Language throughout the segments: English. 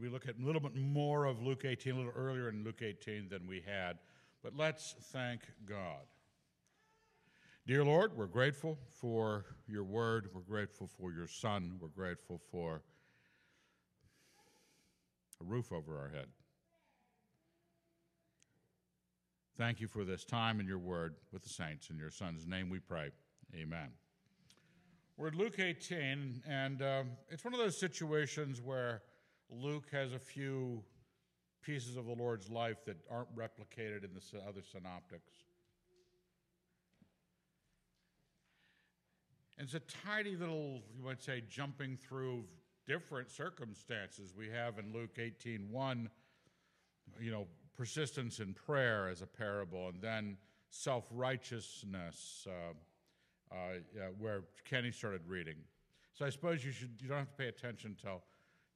We look at a little bit more of Luke 18, a little earlier in Luke 18 than we had. But let's thank God. Dear Lord, we're grateful for your word. We're grateful for your son. We're grateful for a roof over our head. Thank you for this time in your word with the saints. In your son's name we pray. Amen. We're at Luke 18, and um, it's one of those situations where Luke has a few pieces of the Lord's life that aren't replicated in the other synoptics. It's a tidy little, you might say, jumping through different circumstances. We have in Luke 18:1, you know, persistence in prayer as a parable, and then self-righteousness, uh, uh, yeah, where Kenny started reading. So I suppose you should you don't have to pay attention until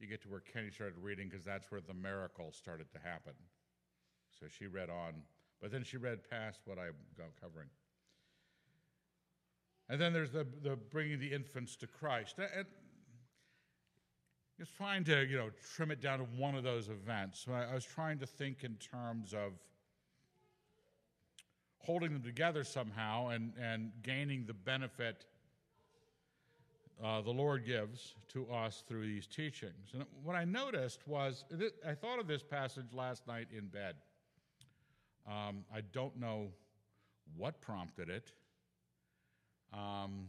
you get to where Kenny started reading because that's where the miracle started to happen. So she read on, but then she read past what I'm covering. And then there's the, the bringing the infants to Christ. And it's trying to, you know, trim it down to one of those events. So I, I was trying to think in terms of holding them together somehow and, and gaining the benefit uh, the Lord gives to us through these teachings. And what I noticed was, I thought of this passage last night in bed. Um, I don't know what prompted it. Um,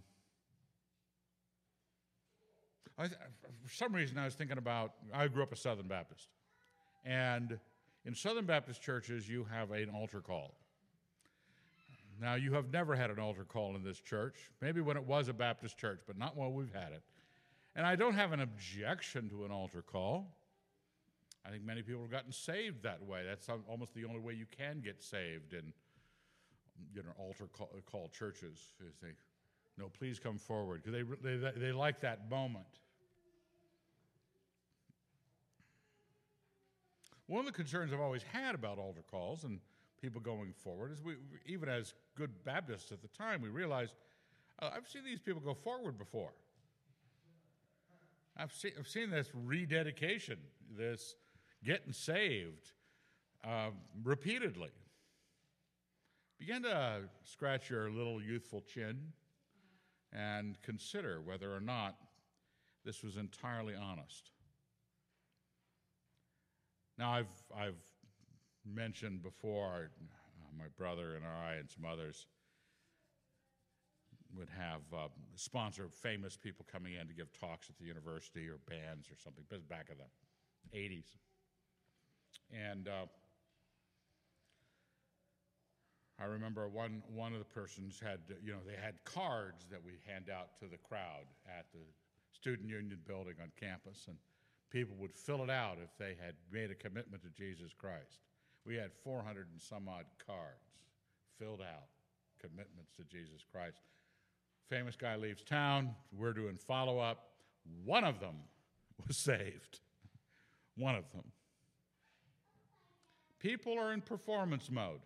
for some reason, I was thinking about, I grew up a Southern Baptist. And in Southern Baptist churches, you have an altar call. Now, you have never had an altar call in this church, maybe when it was a Baptist church, but not while we've had it. And I don't have an objection to an altar call. I think many people have gotten saved that way. That's almost the only way you can get saved in you know altar call, call churches. Is they, no, please come forward because they, they they like that moment. One of the concerns I've always had about altar calls, and people going forward. is we, even as good Baptists at the time, we realized uh, I've seen these people go forward before. I've seen, I've seen this rededication, this getting saved uh, repeatedly. Begin to scratch your little youthful chin and consider whether or not this was entirely honest. Now, I've, I've mentioned before, my brother and I and some others would have uh, sponsor famous people coming in to give talks at the university or bands or something. But back in the 80s, and uh, I remember one one of the persons had you know they had cards that we hand out to the crowd at the student union building on campus, and people would fill it out if they had made a commitment to Jesus Christ. We had 400 and some odd cards filled out, commitments to Jesus Christ. Famous guy leaves town. We're doing follow up. One of them was saved. One of them. People are in performance mode.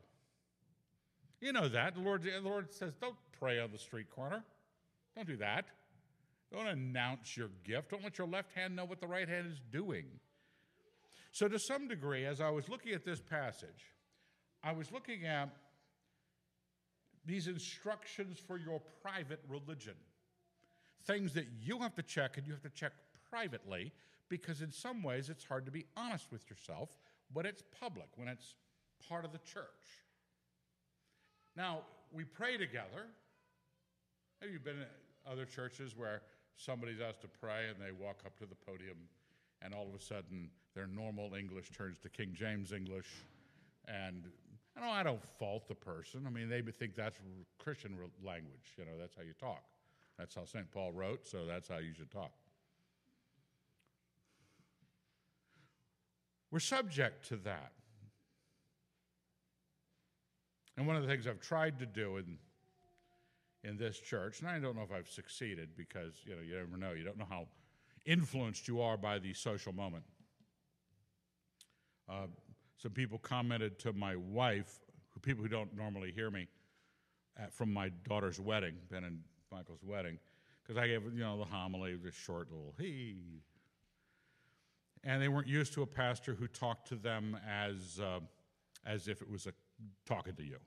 You know that. The Lord, the Lord says, don't pray on the street corner. Don't do that. Don't announce your gift. Don't let your left hand know what the right hand is doing. So, to some degree, as I was looking at this passage, I was looking at these instructions for your private religion. Things that you have to check and you have to check privately because, in some ways, it's hard to be honest with yourself when it's public, when it's part of the church. Now, we pray together. Have you been in other churches where somebody's asked to pray and they walk up to the podium and all of a sudden their normal English turns to King James English. And I know I don't fault the person. I mean, they think that's Christian language. You know, that's how you talk. That's how St. Paul wrote, so that's how you should talk. We're subject to that. And one of the things I've tried to do in in this church, and I don't know if I've succeeded because you know you never know. You don't know how influenced you are by the social moment. Uh, some people commented to my wife, who people who don't normally hear me, at, from my daughter's wedding, Ben and Michael's wedding, because I gave you know the homily, the short little he, and they weren't used to a pastor who talked to them as, uh, as if it was a, talking to you.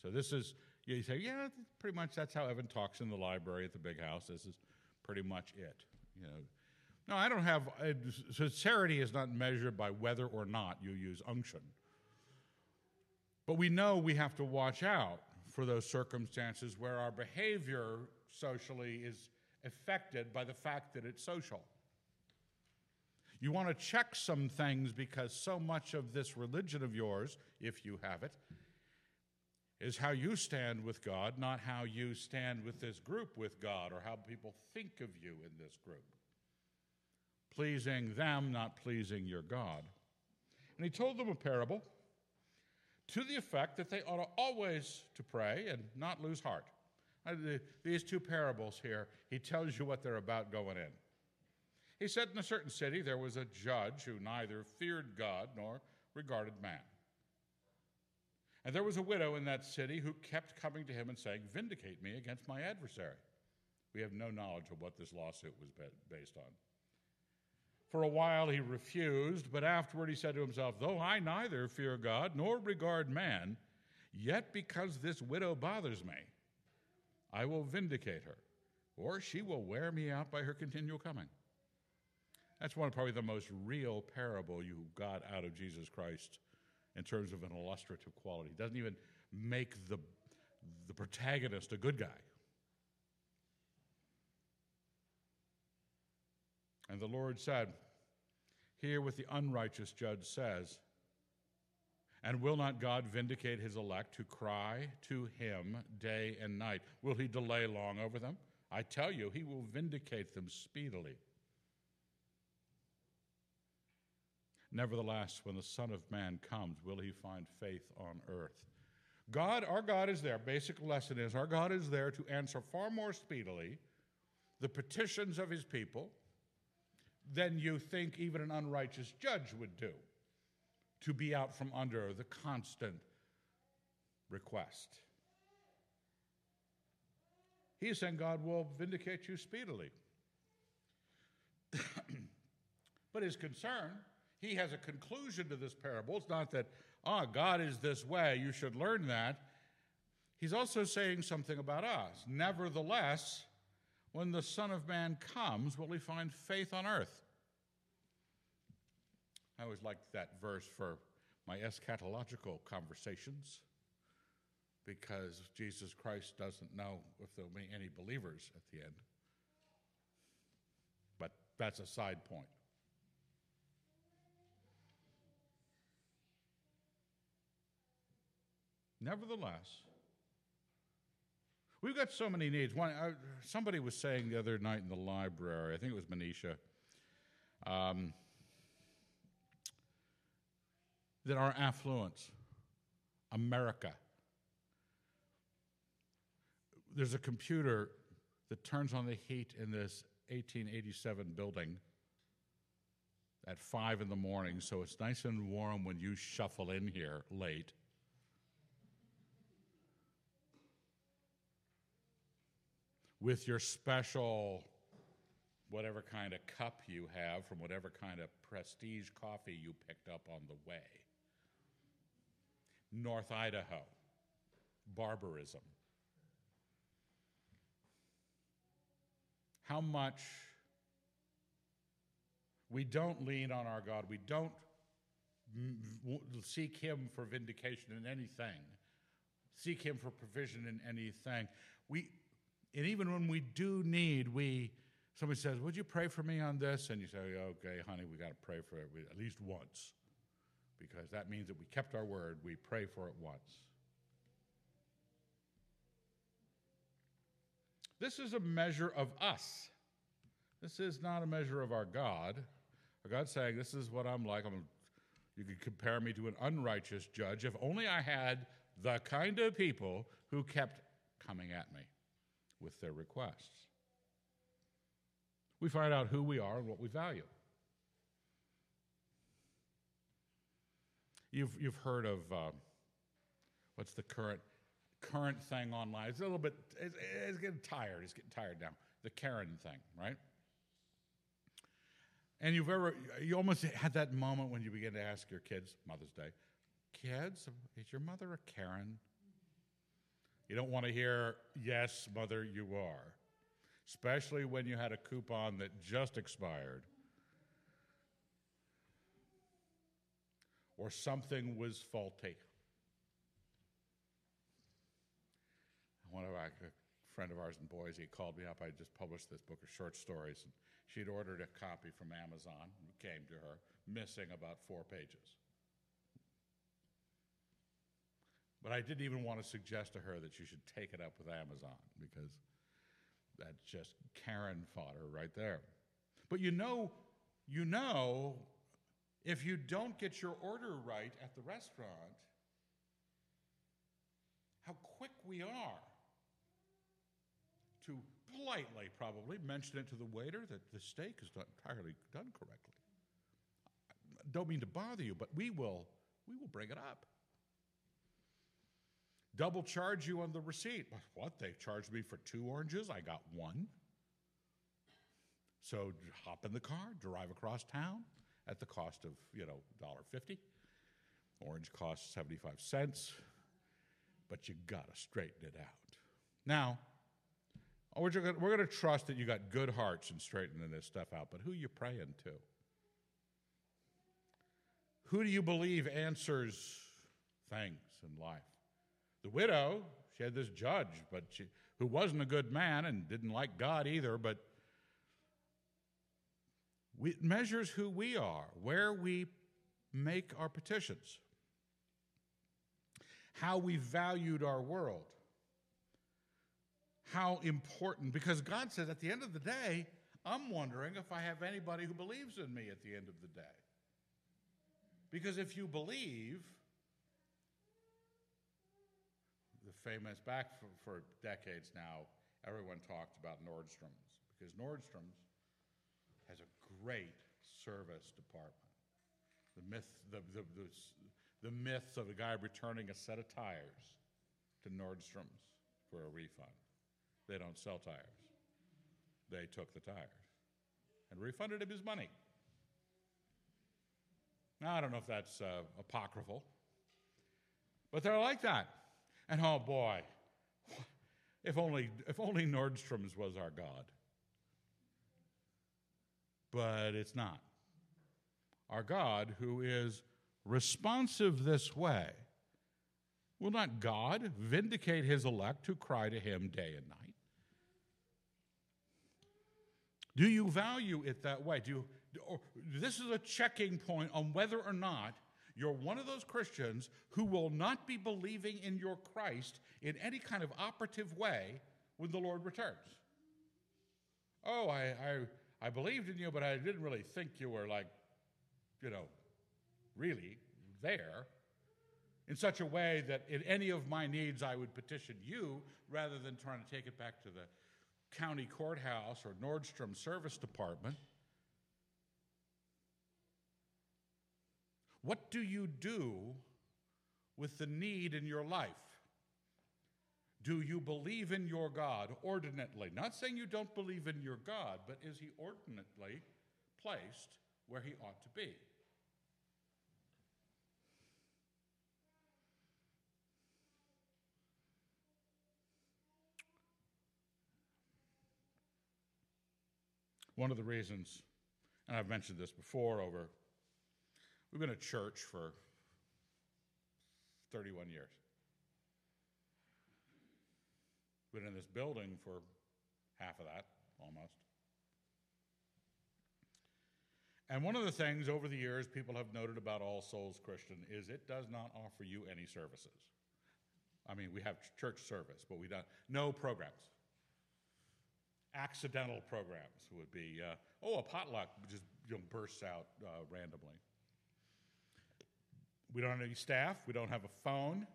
So this is, you say, yeah, pretty much that's how Evan talks in the library at the big house. This is pretty much it. You know, no, I don't have, uh, sincerity is not measured by whether or not you use unction. But we know we have to watch out for those circumstances where our behavior socially is affected by the fact that it's social. You want to check some things because so much of this religion of yours, if you have it, is how you stand with God, not how you stand with this group with God or how people think of you in this group. Pleasing them, not pleasing your God. And he told them a parable to the effect that they ought to always to pray and not lose heart. Uh, these two parables here, he tells you what they're about going in. He said, In a certain city there was a judge who neither feared God nor regarded man. And there was a widow in that city who kept coming to him and saying, Vindicate me against my adversary. We have no knowledge of what this lawsuit was based on. For a while he refused, but afterward he said to himself, Though I neither fear God nor regard man, yet because this widow bothers me, I will vindicate her, or she will wear me out by her continual coming. That's one of probably the most real parable you got out of Jesus Christ in terms of an illustrative quality. He doesn't even make the, the protagonist a good guy. And the Lord said, Hear what the unrighteous judge says. And will not God vindicate his elect who cry to him day and night? Will he delay long over them? I tell you, he will vindicate them speedily. Nevertheless, when the Son of Man comes, will he find faith on earth? God, our God is there. Basic lesson is our God is there to answer far more speedily the petitions of his people than you think even an unrighteous judge would do to be out from under the constant request. He is saying God will vindicate you speedily. but his concern, he has a conclusion to this parable. It's not that, ah, oh, God is this way, you should learn that. He's also saying something about us. Nevertheless, when the Son of Man comes, will he find faith on earth? I always liked that verse for my eschatological conversations because Jesus Christ doesn't know if there'll be any believers at the end. But that's a side point. Nevertheless, we've got so many needs. One, somebody was saying the other night in the library, I think it was Manisha, um, that our affluence, America, there's a computer that turns on the heat in this 1887 building at 5 in the morning, so it's nice and warm when you shuffle in here late. With your special, whatever kind of cup you have from whatever kind of prestige coffee you picked up on the way. North Idaho, barbarism. How much we don't lean on our God, we don't seek Him for vindication in anything, seek Him for provision in anything. We, and even when we do need, we somebody says, "Would you pray for me on this?" And you say, "Okay, honey, we got to pray for it at least once." because that means that we kept our word. We pray for it once. This is a measure of us. This is not a measure of our God. Our God's saying, This is what I'm like. I'm, you could compare me to an unrighteous judge if only I had the kind of people who kept coming at me with their requests. We find out who we are and what we value. You've, you've heard of uh, what's the current current thing online? It's a little bit, it's, it's getting tired. It's getting tired now. The Karen thing, right? And you've ever, you almost had that moment when you begin to ask your kids, Mother's Day, kids, is your mother a Karen? You don't want to hear, yes, mother, you are. Especially when you had a coupon that just expired. Or something was faulty. One of our friend of ours in Boise he called me up. I just published this book of short stories, and she'd ordered a copy from Amazon. It came to her missing about four pages. But I didn't even want to suggest to her that she should take it up with Amazon because that's just Karen fodder right there. But you know, you know, if you don't get your order right at the restaurant, how quick we are to politely, probably, mention it to the waiter that the steak is not entirely done correctly. I Don't mean to bother you, but we will, we will bring it up. Double charge you on the receipt. What? They charged me for two oranges? I got one. So hop in the car, drive across town at the cost of, you know, $1.50. Orange costs 75 cents, but you got to straighten it out. Now, we're going to trust that you got good hearts in straightening this stuff out, but who you praying to? Who do you believe answers things in life? The widow, she had this judge, but she, who wasn't a good man and didn't like God either, but it measures who we are, where we make our petitions, how we valued our world, how important, because God says at the end of the day, I'm wondering if I have anybody who believes in me at the end of the day. Because if you believe, famous back for, for decades now, everyone talked about Nordstrom's because Nordstrom's has a great service department. The myth, the, the, the, the myths of a guy returning a set of tires to Nordstrom's for a refund. They don't sell tires. They took the tires and refunded him his money. Now, I don't know if that's uh, apocryphal, but they're like that. And oh boy, if only, if only Nordstrom's was our God. But it's not. Our God, who is responsive this way, will not God vindicate his elect who cry to him day and night? Do you value it that way? Do you, this is a checking point on whether or not you're one of those Christians who will not be believing in your Christ in any kind of operative way when the Lord returns. Oh, I, I, I believed in you, but I didn't really think you were like, you know, really there in such a way that in any of my needs I would petition you rather than trying to take it back to the county courthouse or Nordstrom service department. What do you do with the need in your life? Do you believe in your God ordinately? Not saying you don't believe in your God, but is he ordinately placed where he ought to be? One of the reasons, and I've mentioned this before over We've been a church for 31 years. Been in this building for half of that, almost. And one of the things over the years people have noted about All Souls Christian is it does not offer you any services. I mean, we have church service, but we don't, no programs. Accidental programs would be, uh, oh, a potluck just you know, bursts out uh, randomly. We don't have any staff. We don't have a phone.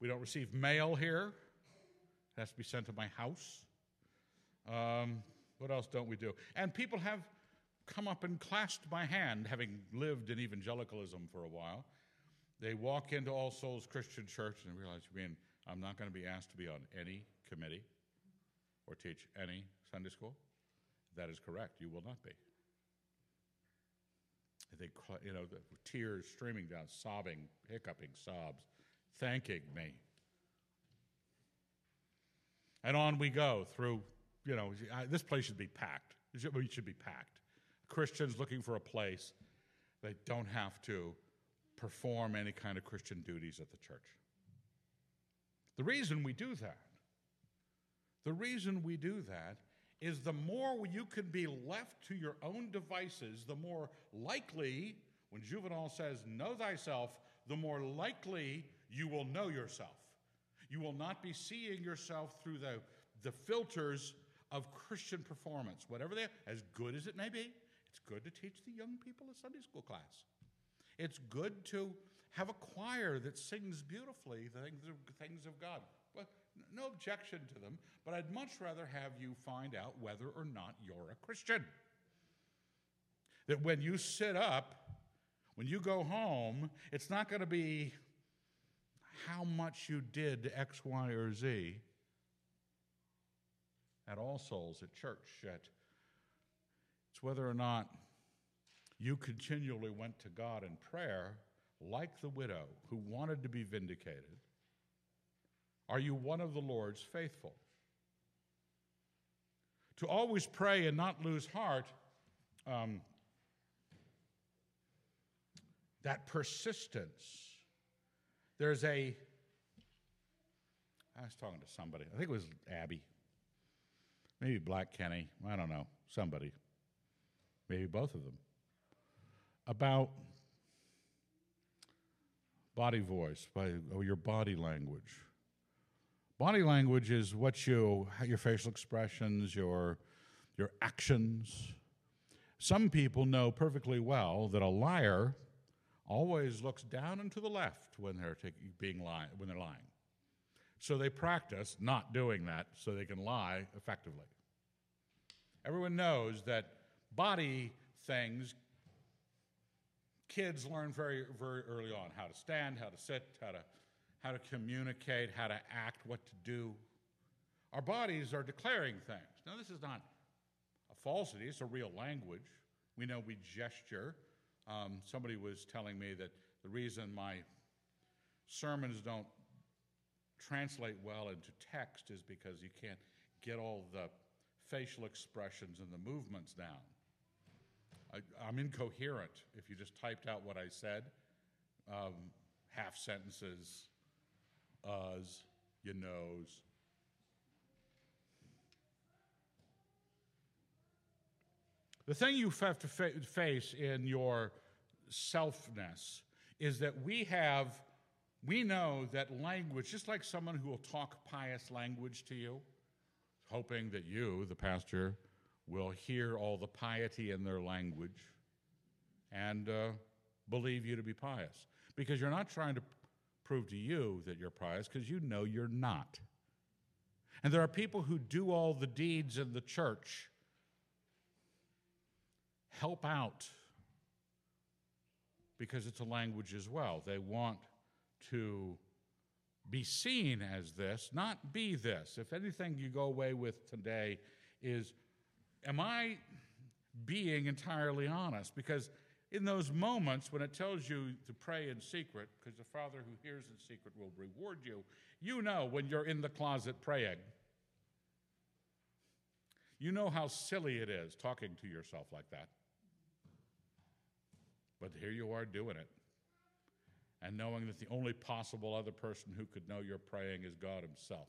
We don't receive mail here. It has to be sent to my house. Um, what else don't we do? And people have come up and clasped my hand, having lived in evangelicalism for a while. They walk into All Souls Christian Church and realize, mean, I'm not going to be asked to be on any committee or teach any Sunday school. That is correct. You will not be. They, you know, the tears streaming down, sobbing, hiccuping sobs, thanking me. And on we go through, you know, this place should be packed. We should be packed. Christians looking for a place they don't have to perform any kind of Christian duties at the church. The reason we do that, the reason we do that is the more you can be left to your own devices, the more likely, when Juvenal says, know thyself, the more likely you will know yourself. You will not be seeing yourself through the, the filters of Christian performance, whatever they are, as good as it may be. It's good to teach the young people a Sunday school class. It's good to have a choir that sings beautifully the things of, things of God. Well, no objection to them, but I'd much rather have you find out whether or not you're a Christian. That when you sit up, when you go home, it's not going to be how much you did X, Y, or Z at All Souls at church. At, it's whether or not you continually went to God in prayer like the widow who wanted to be vindicated. Are you one of the Lord's faithful? To always pray and not lose heart, um, that persistence. There's a, I was talking to somebody, I think it was Abby, maybe Black Kenny, I don't know, somebody, maybe both of them, about body voice, by or your body language. Body language is what you, your facial expressions, your, your actions. Some people know perfectly well that a liar always looks down and to the left when they're being lying, when they're lying. So they practice not doing that so they can lie effectively. Everyone knows that body things kids learn very very early on how to stand, how to sit, how to how to communicate, how to act, what to do. Our bodies are declaring things. Now this is not a falsity, it's a real language. We know we gesture, um, somebody was telling me that the reason my sermons don't translate well into text is because you can't get all the facial expressions and the movements down. I, am incoherent if you just typed out what I said. Um, half sentences, us, you knows. The thing you have to fa- face in your selfness is that we have, we know that language, just like someone who will talk pious language to you, hoping that you, the pastor, will hear all the piety in their language and uh, believe you to be pious. Because you're not trying to prove to you that you're pious, because you know you're not. And there are people who do all the deeds in the church help out because it's a language as well. They want to be seen as this, not be this. If anything you go away with today is, am I being entirely honest? Because in those moments when it tells you to pray in secret, because the Father who hears in secret will reward you, you know when you're in the closet praying. You know how silly it is talking to yourself like that. But here you are doing it. And knowing that the only possible other person who could know you're praying is God Himself.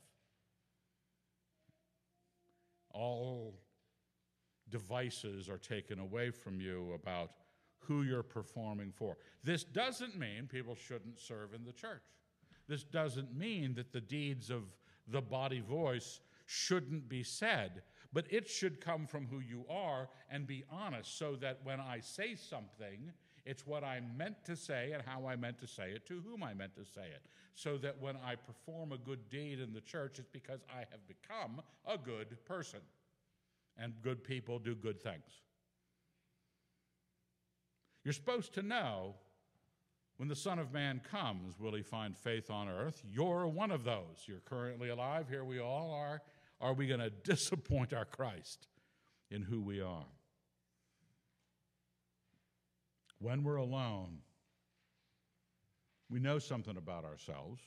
All devices are taken away from you about who you're performing for. This doesn't mean people shouldn't serve in the church. This doesn't mean that the deeds of the body voice shouldn't be said, but it should come from who you are and be honest so that when I say something, it's what I meant to say and how I meant to say it to whom I meant to say it. So that when I perform a good deed in the church, it's because I have become a good person. And good people do good things. You're supposed to know when the Son of Man comes, will he find faith on earth? You're one of those. You're currently alive. Here we all are. Are we going to disappoint our Christ in who we are? when we're alone, we know something about ourselves.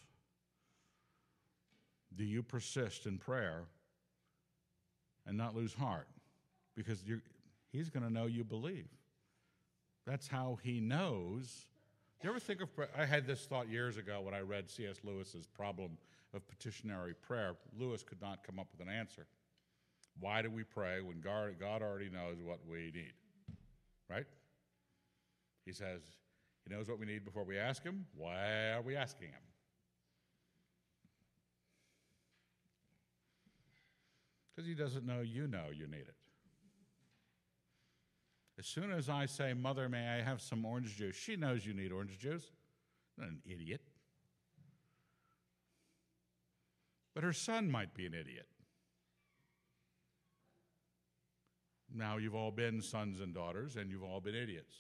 Do you persist in prayer and not lose heart? Because he's going to know you believe. That's how he knows. Do you ever think of I had this thought years ago when I read C.S. Lewis's problem of petitionary prayer. Lewis could not come up with an answer. Why do we pray when God, God already knows what we need? Right? He says, He knows what we need before we ask Him. Why are we asking Him? Because He doesn't know you know you need it. As soon as I say, Mother, may I have some orange juice, she knows you need orange juice. Not an idiot. But her son might be an idiot. Now you've all been sons and daughters, and you've all been idiots.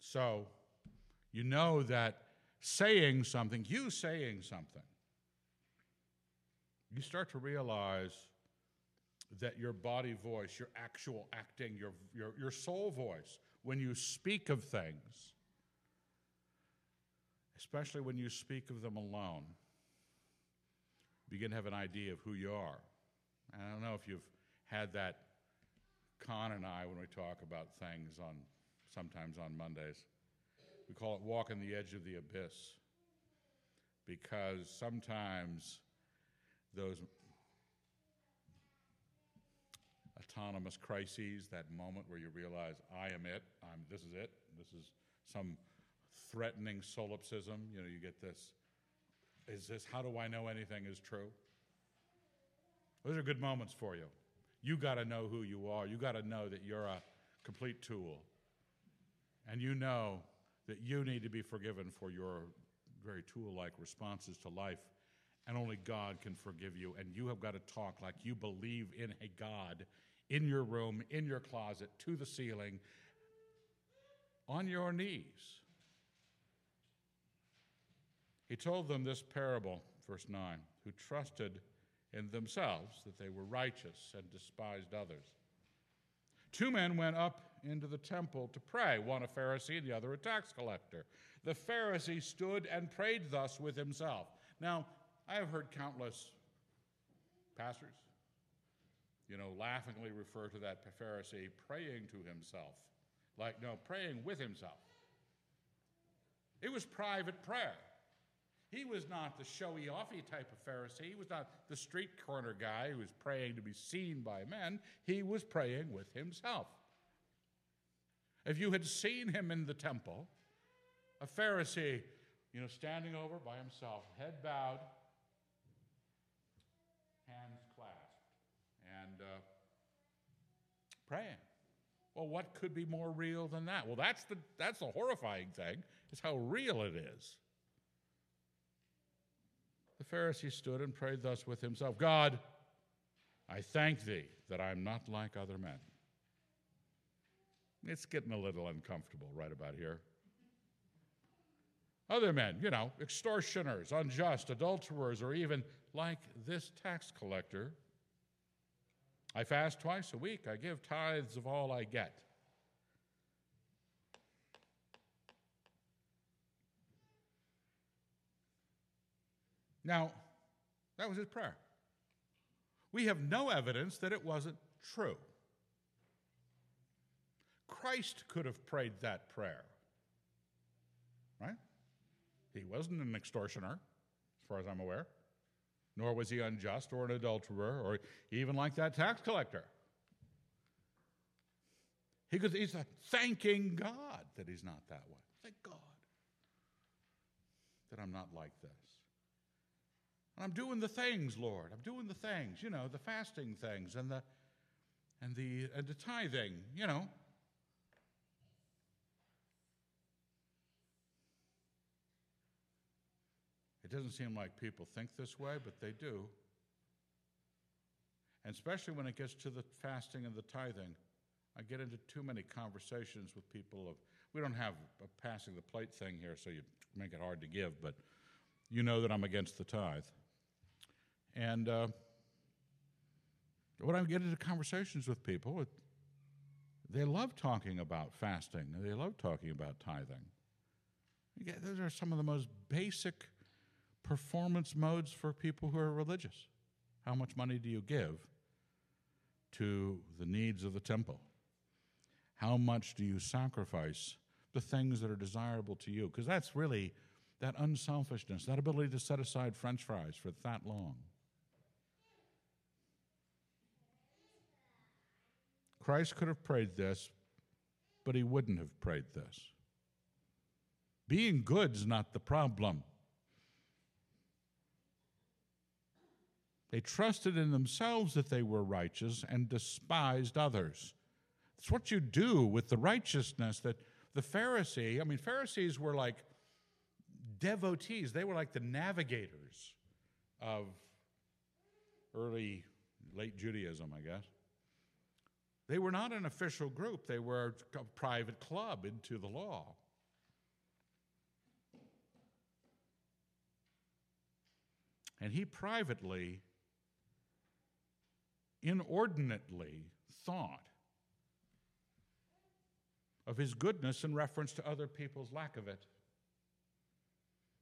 So you know that saying something, you saying something, you start to realize that your body voice, your actual acting, your, your, your soul voice, when you speak of things, especially when you speak of them alone, begin to have an idea of who you are. I don't know if you've had that, Con and I, when we talk about things on sometimes on Mondays. We call it walking the edge of the abyss because sometimes those autonomous crises, that moment where you realize, I am it, I'm, this is it, this is some threatening solipsism. You know, you get this, is this, how do I know anything is true? Those are good moments for you. You got to know who you are. You got to know that you're a complete tool. And you know that you need to be forgiven for your very tool like responses to life. And only God can forgive you. And you have got to talk like you believe in a God in your room, in your closet, to the ceiling, on your knees. He told them this parable, verse 9, who trusted in themselves that they were righteous and despised others. Two men went up into the temple to pray, one a Pharisee the other a tax collector. The Pharisee stood and prayed thus with himself. Now, I have heard countless pastors, you know, laughingly refer to that Pharisee praying to himself. Like, no, praying with himself. It was private prayer. He was not the showy offy type of Pharisee. He was not the street corner guy who was praying to be seen by men. He was praying with himself. If you had seen him in the temple, a Pharisee, you know, standing over by himself, head bowed, hands clasped, and uh, praying. Well, what could be more real than that? Well, that's the, that's the horrifying thing, is how real it is. The Pharisee stood and prayed thus with himself God, I thank thee that I'm not like other men. It's getting a little uncomfortable right about here. Other men, you know, extortioners, unjust, adulterers, or even like this tax collector. I fast twice a week. I give tithes of all I get. Now, that was his prayer. We have no evidence that it wasn't true. Christ could have prayed that prayer. Right? He wasn't an extortioner, as far as I'm aware, nor was he unjust or an adulterer or even like that tax collector. He he's thanking God that he's not that way. Thank God that I'm not like this. And I'm doing the things, Lord. I'm doing the things, you know, the fasting things and the and the and the tithing, you know. It doesn't seem like people think this way, but they do. And especially when it gets to the fasting and the tithing, I get into too many conversations with people of we don't have a passing the plate thing here, so you make it hard to give, but you know that I'm against the tithe. And uh, when I get into conversations with people, They love talking about fasting, they love talking about tithing. Those are some of the most basic performance modes for people who are religious. How much money do you give to the needs of the temple? How much do you sacrifice the things that are desirable to you? Because that's really that unselfishness, that ability to set aside french fries for that long. Christ could have prayed this, but he wouldn't have prayed this. Being good's not the problem. They trusted in themselves that they were righteous and despised others. It's what you do with the righteousness that the Pharisee, I mean, Pharisees were like devotees, they were like the navigators of early, late Judaism, I guess. They were not an official group, they were a private club into the law. And he privately, inordinately thought of his goodness in reference to other people's lack of it.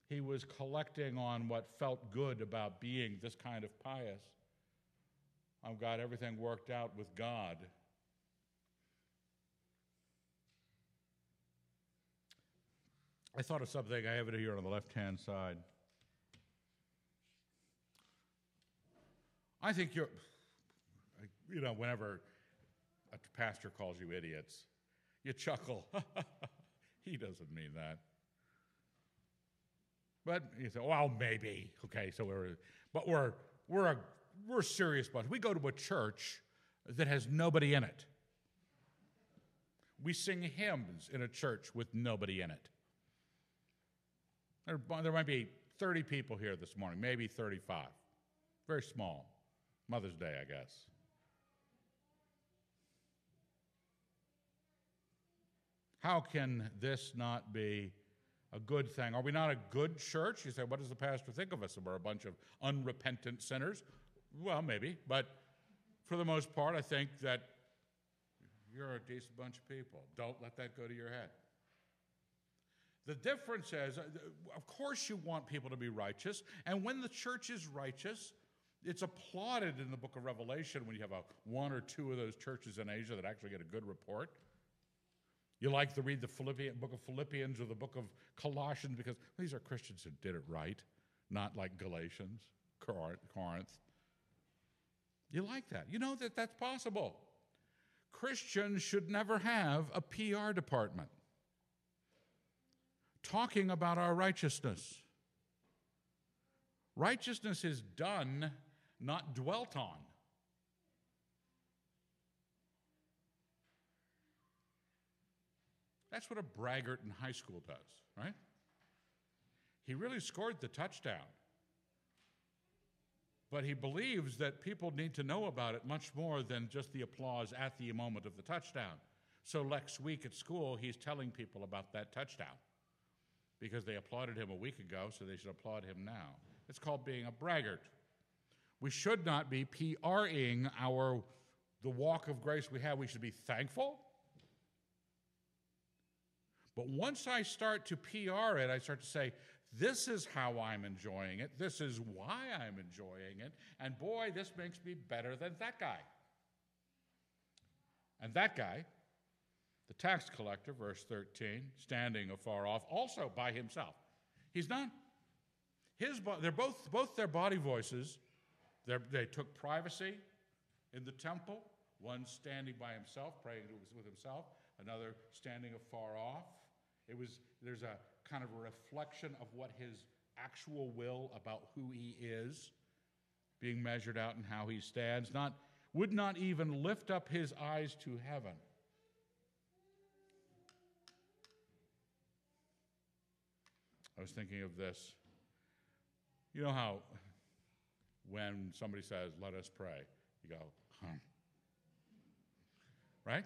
He was collecting on what felt good about being this kind of pious. I've got everything worked out with God. I thought of something, I have it here on the left hand side. I think you're, you know, whenever a pastor calls you idiots, you chuckle. he doesn't mean that. But you say, well, maybe. Okay, so we're, but we're, we're, a, we're serious bunch. We go to a church that has nobody in it. We sing hymns in a church with nobody in it. There, there might be 30 people here this morning, maybe 35. Very small. Mother's Day, I guess. How can this not be a good thing? Are we not a good church? You say, what does the pastor think of us? We're a bunch of unrepentant sinners. Well, maybe, but for the most part, I think that you're a decent bunch of people. Don't let that go to your head. The difference is, uh, of course, you want people to be righteous, and when the church is righteous, it's applauded in the book of Revelation when you have a, one or two of those churches in Asia that actually get a good report. You like to read the Philippian, book of Philippians or the book of Colossians because these are Christians who did it right, not like Galatians, Corinth. You like that. You know that that's possible. Christians should never have a PR department talking about our righteousness. Righteousness is done not dwelt on. That's what a braggart in high school does, right? He really scored the touchdown. But he believes that people need to know about it much more than just the applause at the moment of the touchdown. So next week at school, he's telling people about that touchdown because they applauded him a week ago, so they should applaud him now. It's called being a braggart. We should not be PRing our the walk of grace we have. We should be thankful. But once I start to PR it, I start to say, this is how I'm enjoying it. This is why I'm enjoying it. And boy, this makes me better than that guy. And that guy, the tax collector, verse 13, standing afar off, also by himself. He's not. His, they're both, both their body voices they took privacy in the temple, one standing by himself, praying with himself, another standing afar off. It was, there's a kind of a reflection of what his actual will about who he is being measured out and how he stands, not, would not even lift up his eyes to heaven. I was thinking of this. You know how when somebody says, let us pray, you go, huh. Right?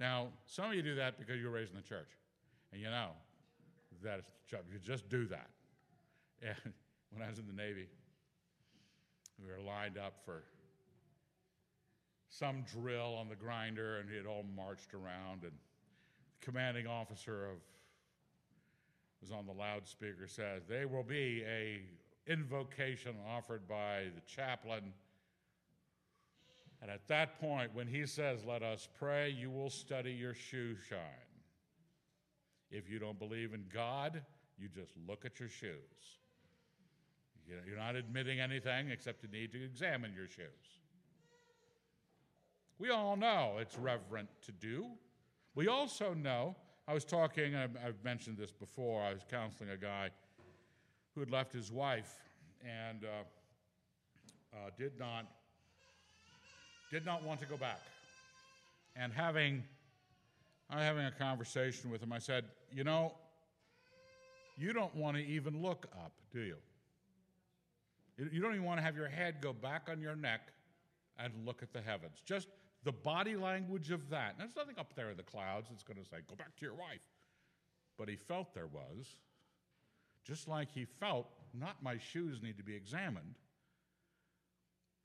Now, some of you do that because you were raised in the church. And you know that you just do that. And when I was in the Navy, we were lined up for some drill on the grinder, and had all marched around. And the commanding officer of was on the loudspeaker says there will be a invocation offered by the chaplain. And at that point, when he says, Let us pray, you will study your shoe shine. If you don't believe in God, you just look at your shoes. You're not admitting anything except you need to examine your shoes. We all know it's reverent to do. We also know, I was talking, I've, mentioned this before, I was counseling a guy who had left his wife and uh, uh, did not did not want to go back. And having I having a conversation with him, I said, you know, you don't want to even look up, do you? You don't even want to have your head go back on your neck and look at the heavens. Just the body language of that. There's nothing up there in the clouds that's going to say, go back to your wife. But he felt there was, just like he felt, not my shoes need to be examined.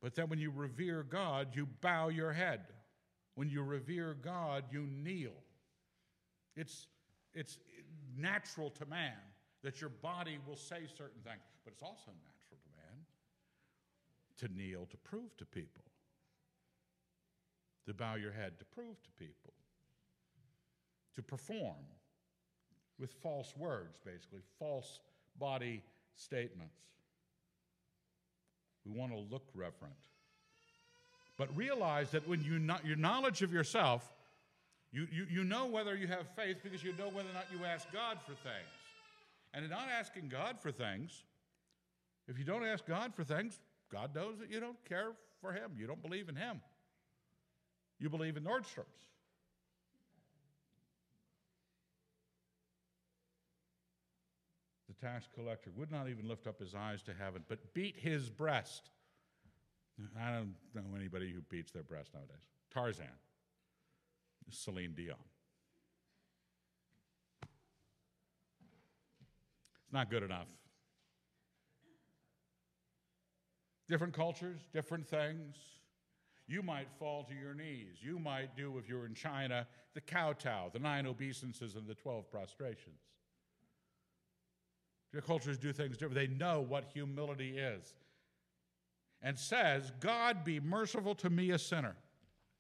But that when you revere God, you bow your head. When you revere God, you kneel. It's, it's natural to man that your body will say certain things, but it's also natural to man to kneel to prove to people, to bow your head to prove to people, to perform with false words, basically, false body statements. We want to look reverent. But realize that when you not, your knowledge of yourself, you, you, you know whether you have faith because you know whether or not you ask God for things. And in not asking God for things, if you don't ask God for things, God knows that you don't care for Him. You don't believe in Him. You believe in Nordstrom's. The tax collector would not even lift up his eyes to heaven, but beat his breast. I don't know anybody who beats their breast nowadays. Tarzan, Celine Dion. It's not good enough. Different cultures, different things. You might fall to your knees. You might do, if you're in China, the kowtow, the nine obeisances, and the 12 prostrations. Your cultures do things different. They know what humility is. And says, God be merciful to me, a sinner.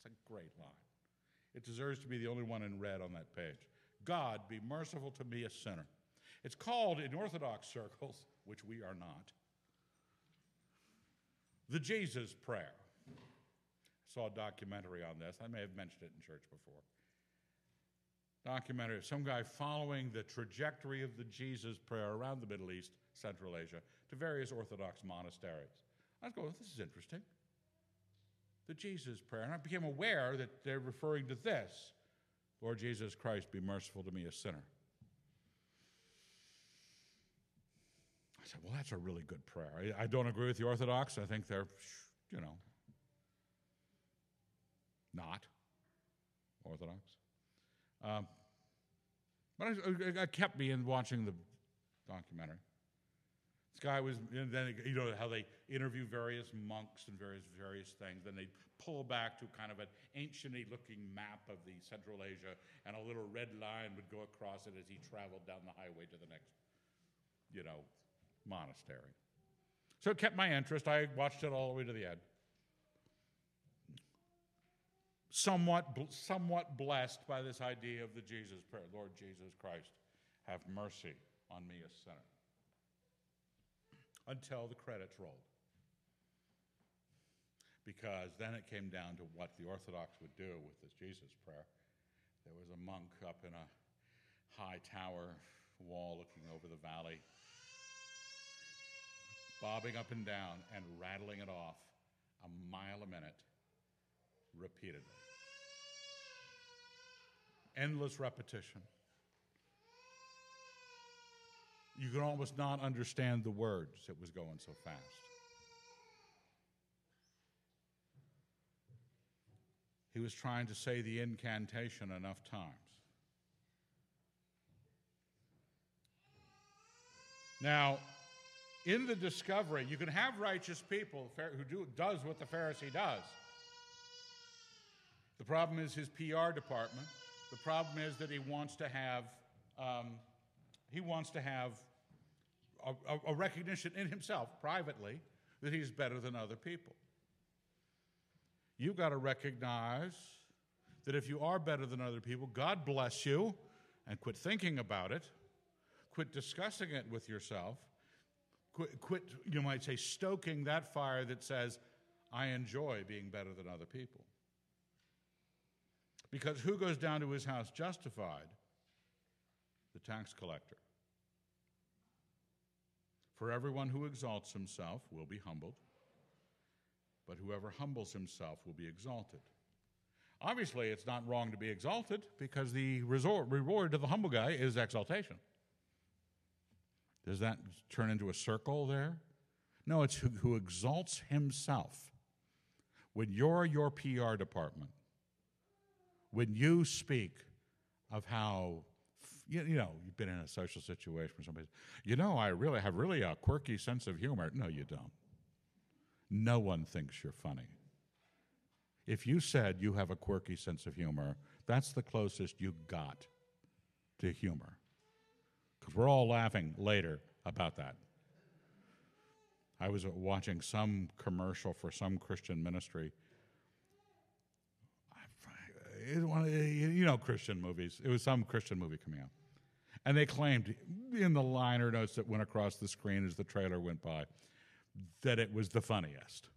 It's a great line. It deserves to be the only one in red on that page. God be merciful to me, a sinner. It's called in Orthodox circles, which we are not, the Jesus Prayer. I saw a documentary on this. I may have mentioned it in church before. Documentary of some guy following the trajectory of the Jesus Prayer around the Middle East, Central Asia, to various Orthodox monasteries. I was going, this is interesting. The Jesus Prayer. And I became aware that they're referring to this Lord Jesus Christ, be merciful to me, a sinner. I said, Well, that's a really good prayer. I, I don't agree with the Orthodox. I think they're, you know, not Orthodox. Um, but I, I, kept me in watching the documentary. This guy was, and then you know how they interview various monks and various various things. Then they pull back to kind of an ancienty-looking map of the Central Asia, and a little red line would go across it as he traveled down the highway to the next, you know, monastery. So it kept my interest. I watched it all the way to the end. Somewhat, somewhat blessed by this idea of the Jesus prayer Lord Jesus Christ, have mercy on me, a sinner. Until the credits rolled. Because then it came down to what the Orthodox would do with this Jesus prayer. There was a monk up in a high tower wall looking over the valley bobbing up and down and rattling it off a mile a minute repeatedly. Endless repetition. You could almost not understand the words, it was going so fast. He was trying to say the incantation enough times. Now, in the discovery, you can have righteous people who do does what the Pharisee does. The problem is his PR department. The problem is that he wants to have um, he wants to have a, a, recognition in himself privately that he's better than other people. You've got to recognize that if you are better than other people, God bless you, and quit thinking about it. Quit discussing it with yourself. Quit, quit, you might say, stoking that fire that says, I enjoy being better than other people. Because who goes down to his house justified? The tax collector. For everyone who exalts himself will be humbled, but whoever humbles himself will be exalted. Obviously, it's not wrong to be exalted because the resort, reward to the humble guy is exaltation. Does that turn into a circle there? No, it's who, who exalts himself. When you're your PR department, when you speak of how you, you, know you've been in a social situation where somebody you know i really have really a quirky sense of humor. No you don't. No one thinks you're funny. If you said you have a quirky sense of humor that's the closest you got to humor. Because we're all laughing later about that. I was watching some commercial for some christian ministry. You know Christian movies. It was some Christian movie coming out. And they claimed in the liner notes that went across the screen as the trailer went by that it was the funniest.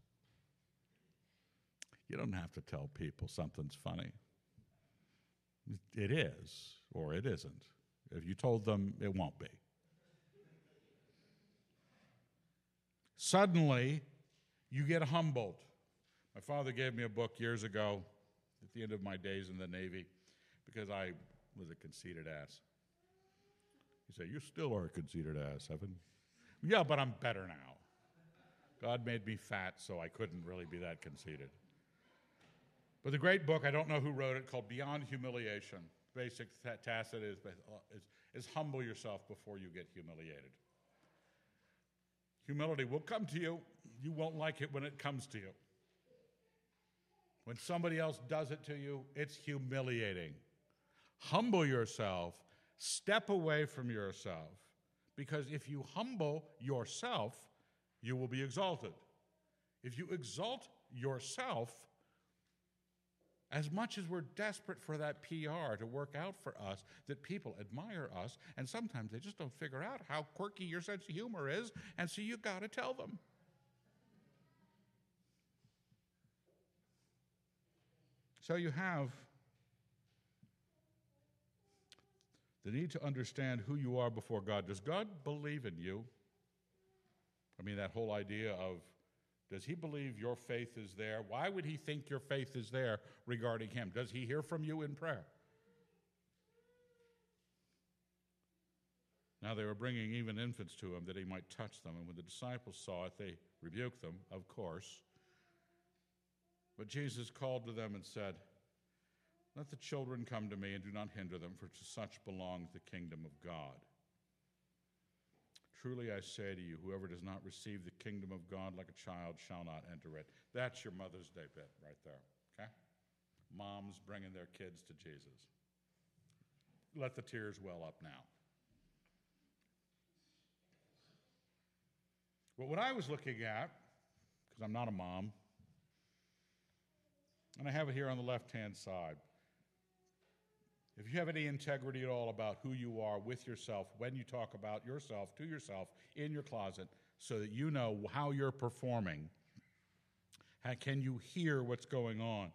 You don't have to tell people something's funny. It is, or it isn't. If you told them, it won't be. Suddenly, you get humbled. My father gave me a book years ago at the end of my days in the Navy because I was a conceited ass. He said, You still are a conceited ass, Evan. Yeah, but I'm better now. God made me fat, so I couldn't really be that conceited. But the great book, I don't know who wrote it, called Beyond Humiliation. Basic tacit is, uh, is, is humble yourself before you get humiliated. Humility will come to you. You won't like it when it comes to you. When somebody else does it to you, it's humiliating. Humble yourself, step away from yourself, because if you humble yourself, you will be exalted. If you exalt yourself, as much as we're desperate for that PR to work out for us, that people admire us, and sometimes they just don't figure out how quirky your sense of humor is, and so you got to tell them. So you have the need to understand who you are before God. Does God believe in you? I mean, that whole idea of does he believe your faith is there? Why would he think your faith is there regarding him? Does he hear from you in prayer? Now they were bringing even infants to him that he might touch them. And when the disciples saw it, they rebuked them, of course. But Jesus called to them and said, Let the children come to me and do not hinder them, for to such belongs the kingdom of God. Truly I say to you, whoever does not receive the kingdom of God like a child shall not enter it. That's your Mother's Day bit right there, okay? Moms bringing their kids to Jesus. Let the tears well up now. But what I was looking at, because I'm not a mom, and I have it here on the left hand side. If you have any integrity at all about who you are with yourself when you talk about yourself to yourself in your closet so that you know how you're performing, how can you hear what's going on?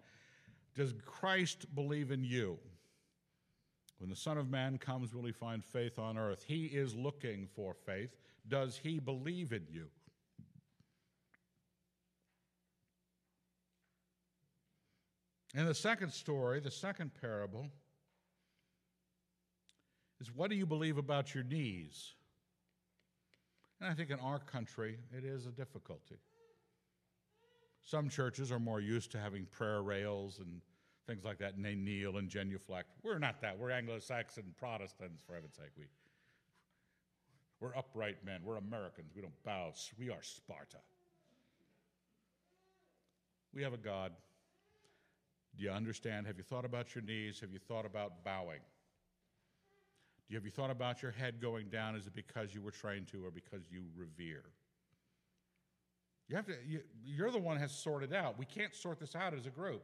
Does Christ believe in you? When the Son of Man comes, will he find faith on earth? He is looking for faith. Does he believe in you? In the second story, the second parable, is what do you believe about your knees? And I think in our country, it is a difficulty. Some churches are more used to having prayer rails and things like that, and they kneel and genuflect. We're not that. We're Anglo Saxon Protestants, for heaven's sake. We, we're upright men. We're Americans. We don't bow. We are Sparta. We have a God Do you understand? Have you thought about your knees? Have you thought about bowing? Do you, have you thought about your head going down? Is it because you were trained to or because you revere? You have to, you, you're the one has sorted out. We can't sort this out as a group.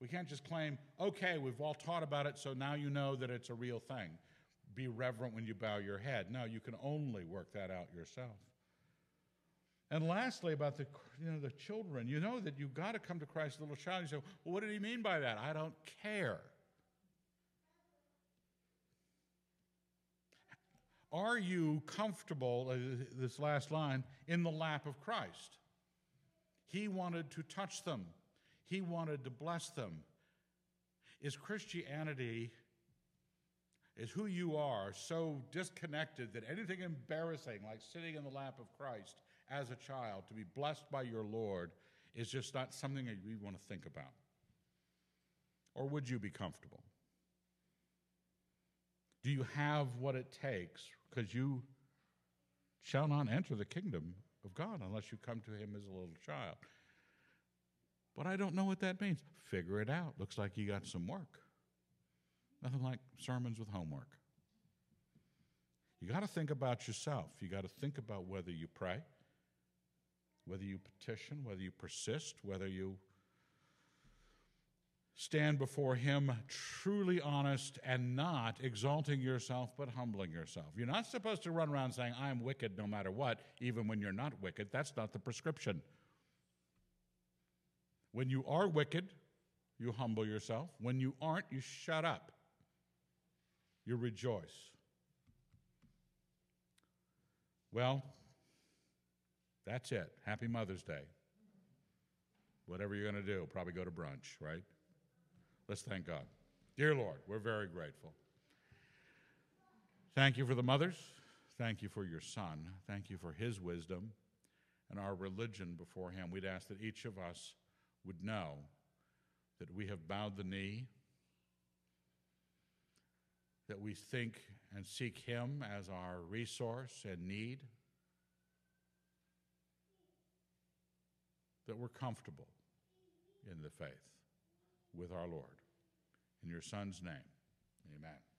We can't just claim, okay, we've all taught about it, so now you know that it's a real thing. Be reverent when you bow your head. No, you can only work that out yourself. And lastly, about the, you know, the children, you know that you've got to come to Christ, little child. You say, well, what did he mean by that? I don't care. Are you comfortable, uh, this last line, in the lap of Christ? He wanted to touch them, He wanted to bless them. Is Christianity, is who you are, so disconnected that anything embarrassing, like sitting in the lap of Christ as a child, to be blessed by your Lord, is just not something that you want to think about? Or would you be comfortable? Do you have what it takes? Because you shall not enter the kingdom of God unless you come to Him as a little child. But I don't know what that means. Figure it out. Looks like you got some work. Nothing like sermons with homework. You got to think about yourself. You got to think about whether you pray, whether you petition, whether you persist, whether you stand before Him truly honest and not exalting yourself but humbling yourself. You're not supposed to run around saying, I'm wicked no matter what, even when you're not wicked. That's not the prescription. When you are wicked, you humble yourself. When you aren't, you shut up. You rejoice. Well, that's it. Happy Mother's Day. Whatever you're going to do, probably go to brunch, right? Let's thank God. Dear Lord, we're very grateful. Thank you for the mothers. Thank you for your son. Thank you for his wisdom and our religion before him. We'd ask that each of us would know that we have bowed the knee, that we think and seek him as our resource and need, that we're comfortable in the faith with our Lord. In your Son's name, amen.